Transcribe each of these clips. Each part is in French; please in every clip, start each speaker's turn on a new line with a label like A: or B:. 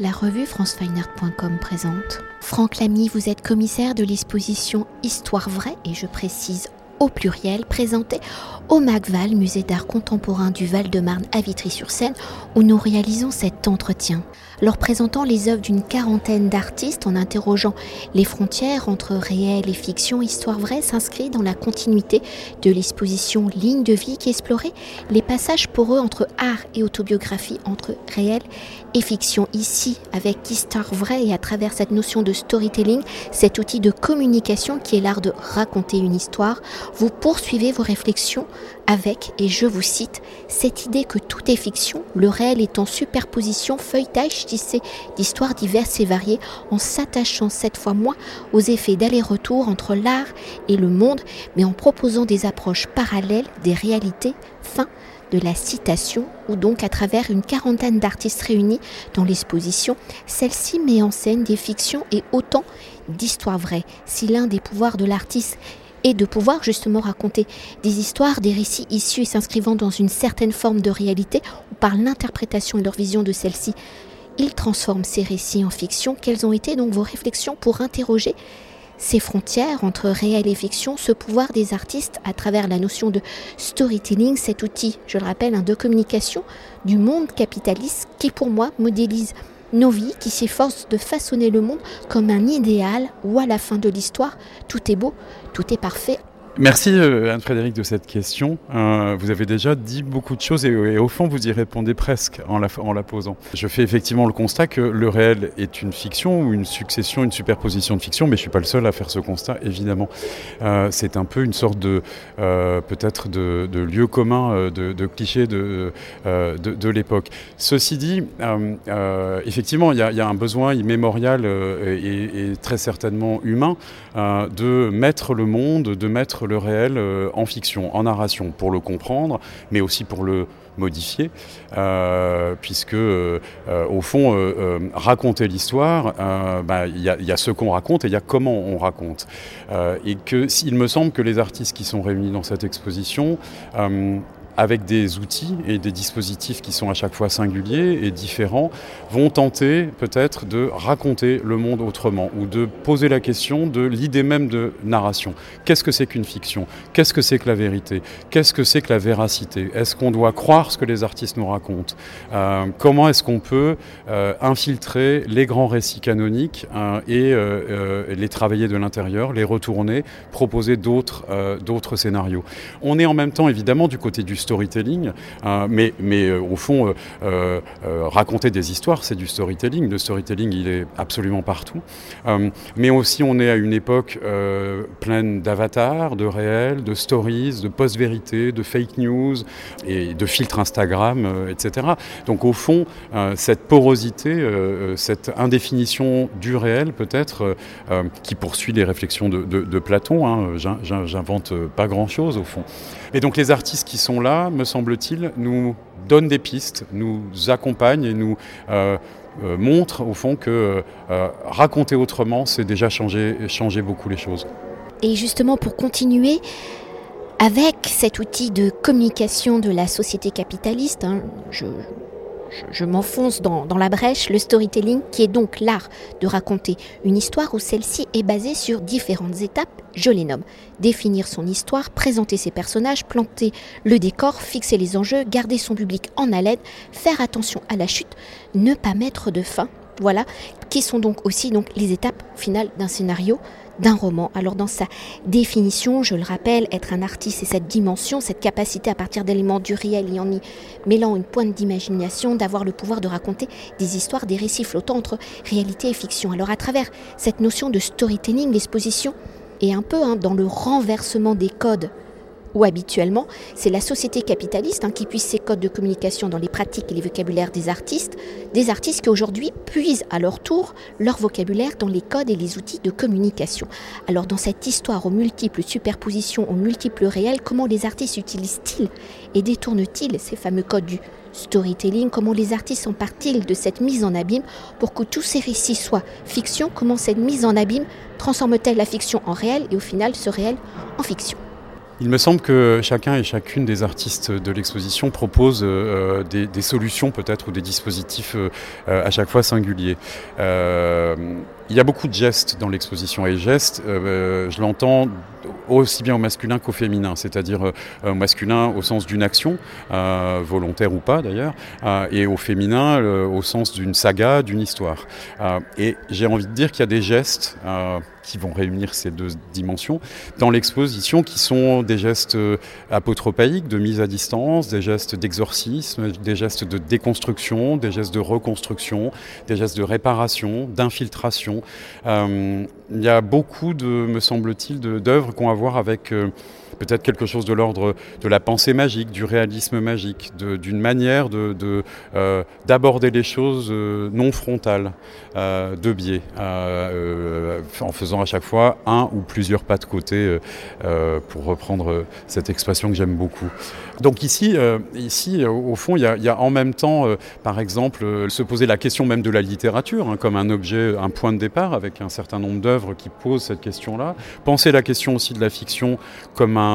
A: La revue francefineart.com présente. Franck Lamy, vous êtes commissaire de l'exposition Histoire vraie, et je précise au pluriel, présentée au MACVAL, musée d'art contemporain du Val-de-Marne à Vitry-sur-Seine, où nous réalisons cet entretien. Leur présentant les œuvres d'une quarantaine d'artistes en interrogeant les frontières entre réel et fiction, Histoire vraie s'inscrit dans la continuité de l'exposition Ligne de vie qui explorait les passages poreux entre art et autobiographie, entre réel et fiction. Ici, avec Histoire vraie et à travers cette notion de storytelling, cet outil de communication qui est l'art de raconter une histoire, vous poursuivez vos réflexions avec, et je vous cite, cette idée que tout est fiction, le réel est en superposition, feuilletage tissé d'histoires diverses et variées, en s'attachant cette fois moins aux effets d'aller-retour entre l'art et le monde, mais en proposant des approches parallèles des réalités. Fin de la citation, ou donc à travers une quarantaine d'artistes réunis dans l'exposition, celle-ci met en scène des fictions et autant d'histoires vraies. Si l'un des pouvoirs de l'artiste et de pouvoir justement raconter des histoires, des récits issus et s'inscrivant dans une certaine forme de réalité ou par l'interprétation et leur vision de celle-ci. Il transforme ces récits en fiction. Quelles ont été donc vos réflexions pour interroger ces frontières entre réel et fiction, ce pouvoir des artistes à travers la notion de storytelling, cet outil, je le rappelle, un de communication du monde capitaliste qui pour moi modélise nos vies qui s'efforcent de façonner le monde comme un idéal où à la fin de l'histoire, tout est beau, tout est parfait
B: Merci euh, Anne-Frédéric de cette question. Euh, vous avez déjà dit beaucoup de choses et, au fond vous y répondez presque en la, posant. Je fais effectivement le constat que le réel est une fiction ou une succession, une superposition de fiction, mais je ne suis pas le seul à faire ce constat évidemment. Euh, c'est un peu une sorte de peut-être de, lieu commun, de, de cliché de, de, l'époque. Ceci dit, effectivement il y, a un besoin immémorial et, et, très certainement humain de mettre le monde, de mettre le réel euh, en fiction, en narration, pour le comprendre, mais aussi pour le modifier, euh, puisque euh, au fond, raconter l'histoire, bah, il y, a ce qu'on raconte et il y a comment on raconte. et que il me semble que les artistes qui sont réunis dans cette exposition avec des outils et des dispositifs qui sont à chaque fois singuliers et différents, vont tenter peut-être de raconter le monde autrement ou de poser la question de l'idée même de narration. Qu'est-ce que c'est qu'une fiction? Qu'est-ce que c'est que la vérité? Qu'est-ce que c'est que la véracité? Est-ce qu'on doit croire ce que les artistes nous racontent? Euh, Comment est-ce qu'on peut euh, infiltrer les grands récits canoniques euh, et les travailler de l'intérieur, les retourner, proposer d'autres scénarios? On est en même temps évidemment du côté du storytelling, hein, mais, mais euh, au fond, euh, euh, raconter des histoires, c'est du storytelling. Le storytelling, il est absolument partout. mais aussi, on est à une époque pleine d'avatars, de réels, de stories, de post-vérité, de fake news et de filtres Instagram, etc. Donc, au fond, cette porosité, cette indéfinition du réel, peut-être, qui poursuit les réflexions de, Platon, hein, j'invente pas grand-chose, au fond. Et donc, les artistes qui sont là, me semble-t-il, nous donne des pistes, nous accompagne et nous euh, euh, montre au fond que euh, raconter autrement, c'est déjà changer, changer beaucoup les choses.
A: Et justement, pour continuer, avec cet outil de communication de la société capitaliste, hein, je, je, m'enfonce dans, la brèche, le storytelling, qui est donc l'art de raconter une histoire où celle-ci est basée sur différentes étapes, je les nomme. Définir son histoire, présenter ses personnages, planter le décor, fixer les enjeux, garder son public en haleine, faire attention à la chute, ne pas mettre de fin. Voilà, qui sont donc aussi donc les étapes finales d'un scénario d'un roman. Alors dans sa définition, je le rappelle, être un artiste, c'est cette dimension, cette capacité à partir d'éléments du réel et en y mêlant une pointe d'imagination, d'avoir le pouvoir de raconter des histoires, des récits flottants entre réalité et fiction. Alors à travers cette notion de storytelling, l'exposition est un peu hein, dans le renversement des codes où habituellement c'est la société capitaliste hein, qui puise ses codes de communication dans les pratiques et les vocabulaires des artistes, des artistes qui aujourd'hui puisent à leur tour leur vocabulaire dans les codes et les outils de communication. Alors dans cette histoire aux multiples superpositions, aux multiples réels, comment les artistes utilisent-ils et détournent-ils ces fameux codes du storytelling? Comment les artistes s'emparent-ils de cette mise en abîme pour que tous ces récits soient fiction Comment cette mise en abîme transforme-t-elle la fiction en réel et au final ce réel en fiction?
B: Il me semble que chacun et chacune des artistes de l'exposition propose euh, des, des, solutions peut-être ou des dispositifs euh, à chaque fois singuliers. Euh, il y a beaucoup de gestes dans l'exposition et gestes, euh, je l'entends aussi bien au masculin qu'au féminin, c'est-à-dire euh, au masculin au sens d'une action, euh, volontaire ou pas d'ailleurs, et au féminin au sens d'une saga, d'une histoire. et j'ai envie de dire qu'il y a des gestes qui vont réunir ces deux dimensions dans l'exposition, qui sont des gestes apotropaïques, de mise à distance, des gestes d'exorcisme, des gestes de déconstruction, des gestes de reconstruction, des gestes de réparation, d'infiltration euh, il y a beaucoup, de, me semble-t-il, d'œuvres qu'on va voir avec euh, peut-être quelque chose de l'ordre de la pensée magique, du réalisme magique, d'une manière euh, d'aborder de, les choses non frontales, de biais, en faisant à chaque fois un ou plusieurs pas de côté, pour reprendre cette expression que j'aime beaucoup. Donc ici, ici au fond, il y, a, en même temps, par exemple, se poser la question même de la littérature, hein, comme un objet, un point de départ, avec un certain nombre d'œuvres qui posent cette question-là. Penser la question aussi de la fiction comme un,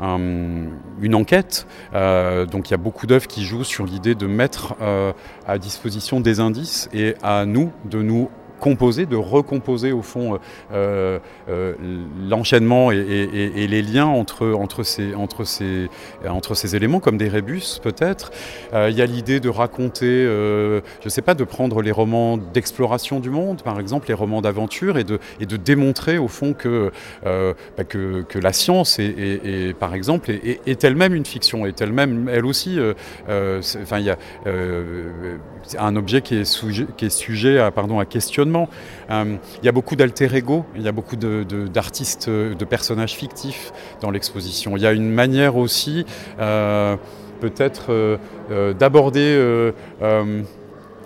B: une enquête. Euh, donc il y a beaucoup d'œuvres qui jouent sur l'idée de mettre euh, à disposition des indices et à nous de nous composer, de recomposer au fond euh, euh, euh, l'enchaînement et, les liens entre, entre, ces, entre, ces, entre ces éléments, comme des rébus peut-être. Il y a l'idée de raconter, je ne sais pas, de prendre les romans d'exploration du monde, par exemple, les romans d'aventure, et de, et de démontrer au fond que, bah, que, que, la science, est, par exemple, est, elle-même une fiction, est elle-même, elle aussi, il y a un objet qui est, sujet, qui est sujet à, pardon, à questionnement euh, il y a beaucoup d'alter ego, il y a beaucoup d'artistes, de, de, personnages fictifs dans l'exposition. Il y a une manière aussi, euh, peut-être, euh, d'aborder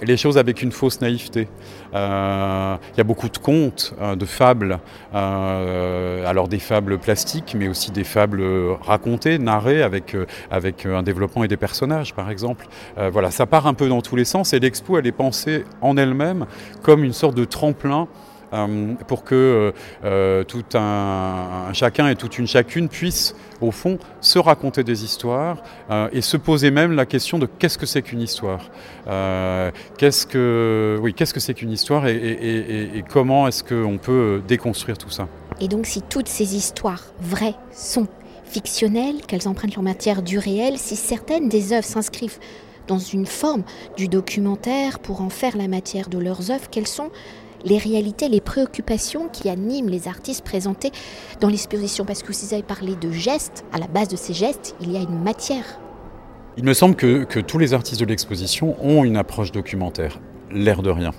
B: les choses avec une fausse naïveté. Euh, il y a beaucoup de contes, euh, de fables, euh, alors des fables plastiques, mais aussi des fables racontées, narrées avec, avec un développement et des personnages, par exemple. voilà, ça part un peu dans tous les sens et l'expo, elle est pensée en elle-même comme une sorte de tremplin pour que euh, euh, tout un, chacun et toute une chacune puisse, au fond, se raconter des histoires et se poser même la question de qu'est-ce que c'est qu'une histoire. Qu'est-ce que oui, qu'est-ce que c'est qu'une histoire et comment est-ce qu'on peut déconstruire tout ça?
A: Et donc, si toutes ces histoires vraies sont fictionnelles, qu'elles empruntent leur matière du réel, si certaines des œuvres s'inscrivent dans une forme du documentaire pour en faire la matière de leurs œuvres, quelles sont les réalités, les préoccupations qui animent les artistes présentés dans l'exposition. Parce que vous avez parlé de gestes, à la base de ces gestes, il y a une matière.
B: Il me semble que, tous les artistes de l'exposition ont une approche documentaire, l'air de rien.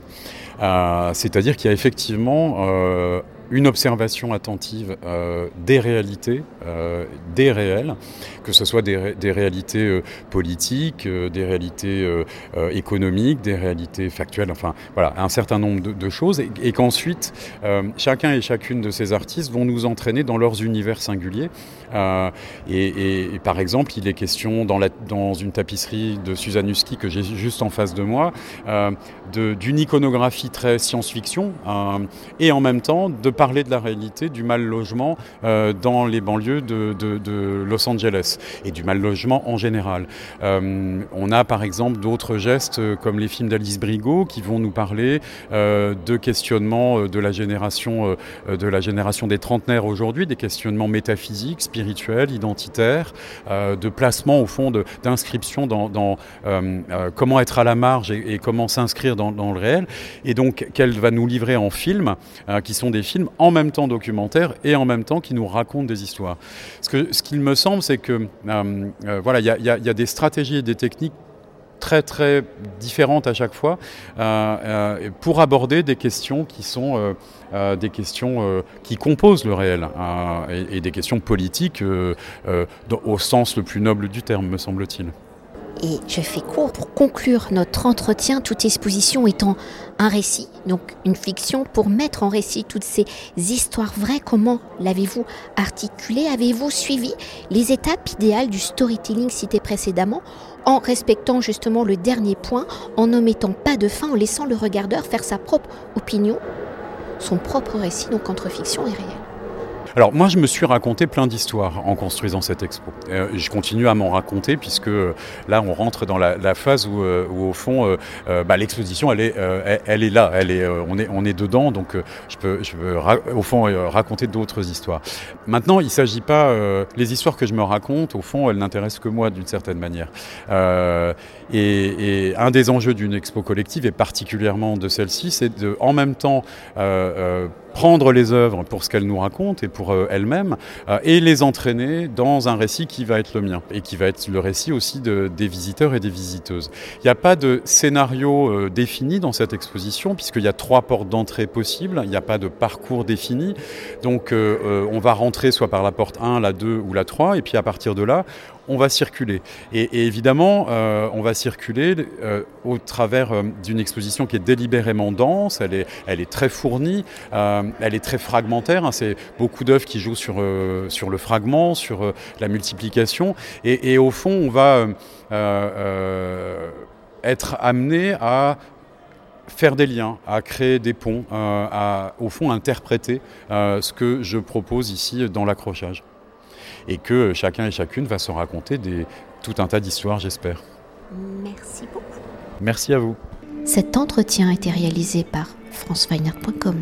B: Euh, c'est-à-dire qu'il y a effectivement euh, une observation attentive euh, des réalités, euh, des réels, que ce soit des, réalités politiques, des réalités euh, économiques, des réalités factuelles, enfin voilà, un certain nombre de, choses, et, qu'ensuite chacun et chacune de ces artistes vont nous entraîner dans leurs univers singuliers. Et, par exemple, il est question dans, la, dans une tapisserie de Suzanne Husky que j'ai juste en face de moi, d'une iconographie très science-fiction, et en même temps de parler de la réalité du mal logement euh, dans les banlieues de, Los Angeles et du mal logement en général. Euh, on a par exemple d'autres gestes euh, comme les films d'Alice Brigot qui vont nous parler de questionnements de la génération de la génération des trentenaires aujourd'hui, des questionnements métaphysiques, spirituels, identitaires, de placement au fond d'inscription dans, comment être à la marge et, comment s'inscrire dans, dans, le réel. Et donc qu'elle va nous livrer en film, qui sont des films en même temps documentaire et en même temps qui nous raconte des histoires. Ce qu'il ce qu'il me semble, c'est que euh, euh, voilà, il y, a des stratégies et des techniques très très différentes à chaque fois euh, pour aborder des questions qui sont des questions qui composent le réel et, des questions politiques au sens le plus noble du terme, me semble-t-il.
A: Et je fais court pour conclure notre entretien, toute exposition étant un récit, donc une fiction, pour mettre en récit toutes ces histoires vraies. Comment l'avez-vous articulé? Avez-vous suivi les étapes idéales du storytelling cité précédemment en respectant justement le dernier point, en n'omettant pas de fin, en laissant le regardeur faire sa propre opinion, son propre récit, donc entre fiction et réel?
B: Alors moi je me suis raconté plein d'histoires en construisant cette expo. Euh, je continue à m'en raconter puisque euh, là on rentre dans la, phase où, euh, au fond bah, l'exposition elle est, elle, est là, elle est, on, est, on est dedans donc je peux, je peux au fond raconter d'autres histoires. Maintenant il ne s'agit pas, les histoires que je me raconte au fond elles n'intéressent que moi d'une certaine manière. Et, et, un des enjeux d'une expo collective et particulièrement de celle-ci c'est de en même temps prendre les œuvres pour ce qu'elles nous racontent et pour euh, elles-mêmes, euh, et les entraîner dans un récit qui va être le mien, et qui va être le récit aussi de, des visiteurs et des visiteuses. Il n'y a pas de scénario euh, défini dans cette exposition, puisqu'il y a trois portes d'entrée possibles, il n'y a pas de parcours défini, donc on va rentrer soit par la porte 1, la 2 ou la 3, et puis à partir de là, on va circuler. Et, évidemment, on va circuler au travers d'une exposition qui est délibérément dense, elle est, elle est très fournie, elle est très fragmentaire, hein. c'est beaucoup d'œuvres qui jouent sur, sur le fragment, sur la multiplication, et, au fond, on va être amené à faire des liens, à créer des ponts, à au fond interpréter ce que je propose ici dans l'accrochage et que chacun et chacune va se raconter des, tout un tas d'histoires, j'espère.
A: Merci beaucoup.
B: Merci à vous.
A: Cet entretien a été réalisé par franceweiner.com.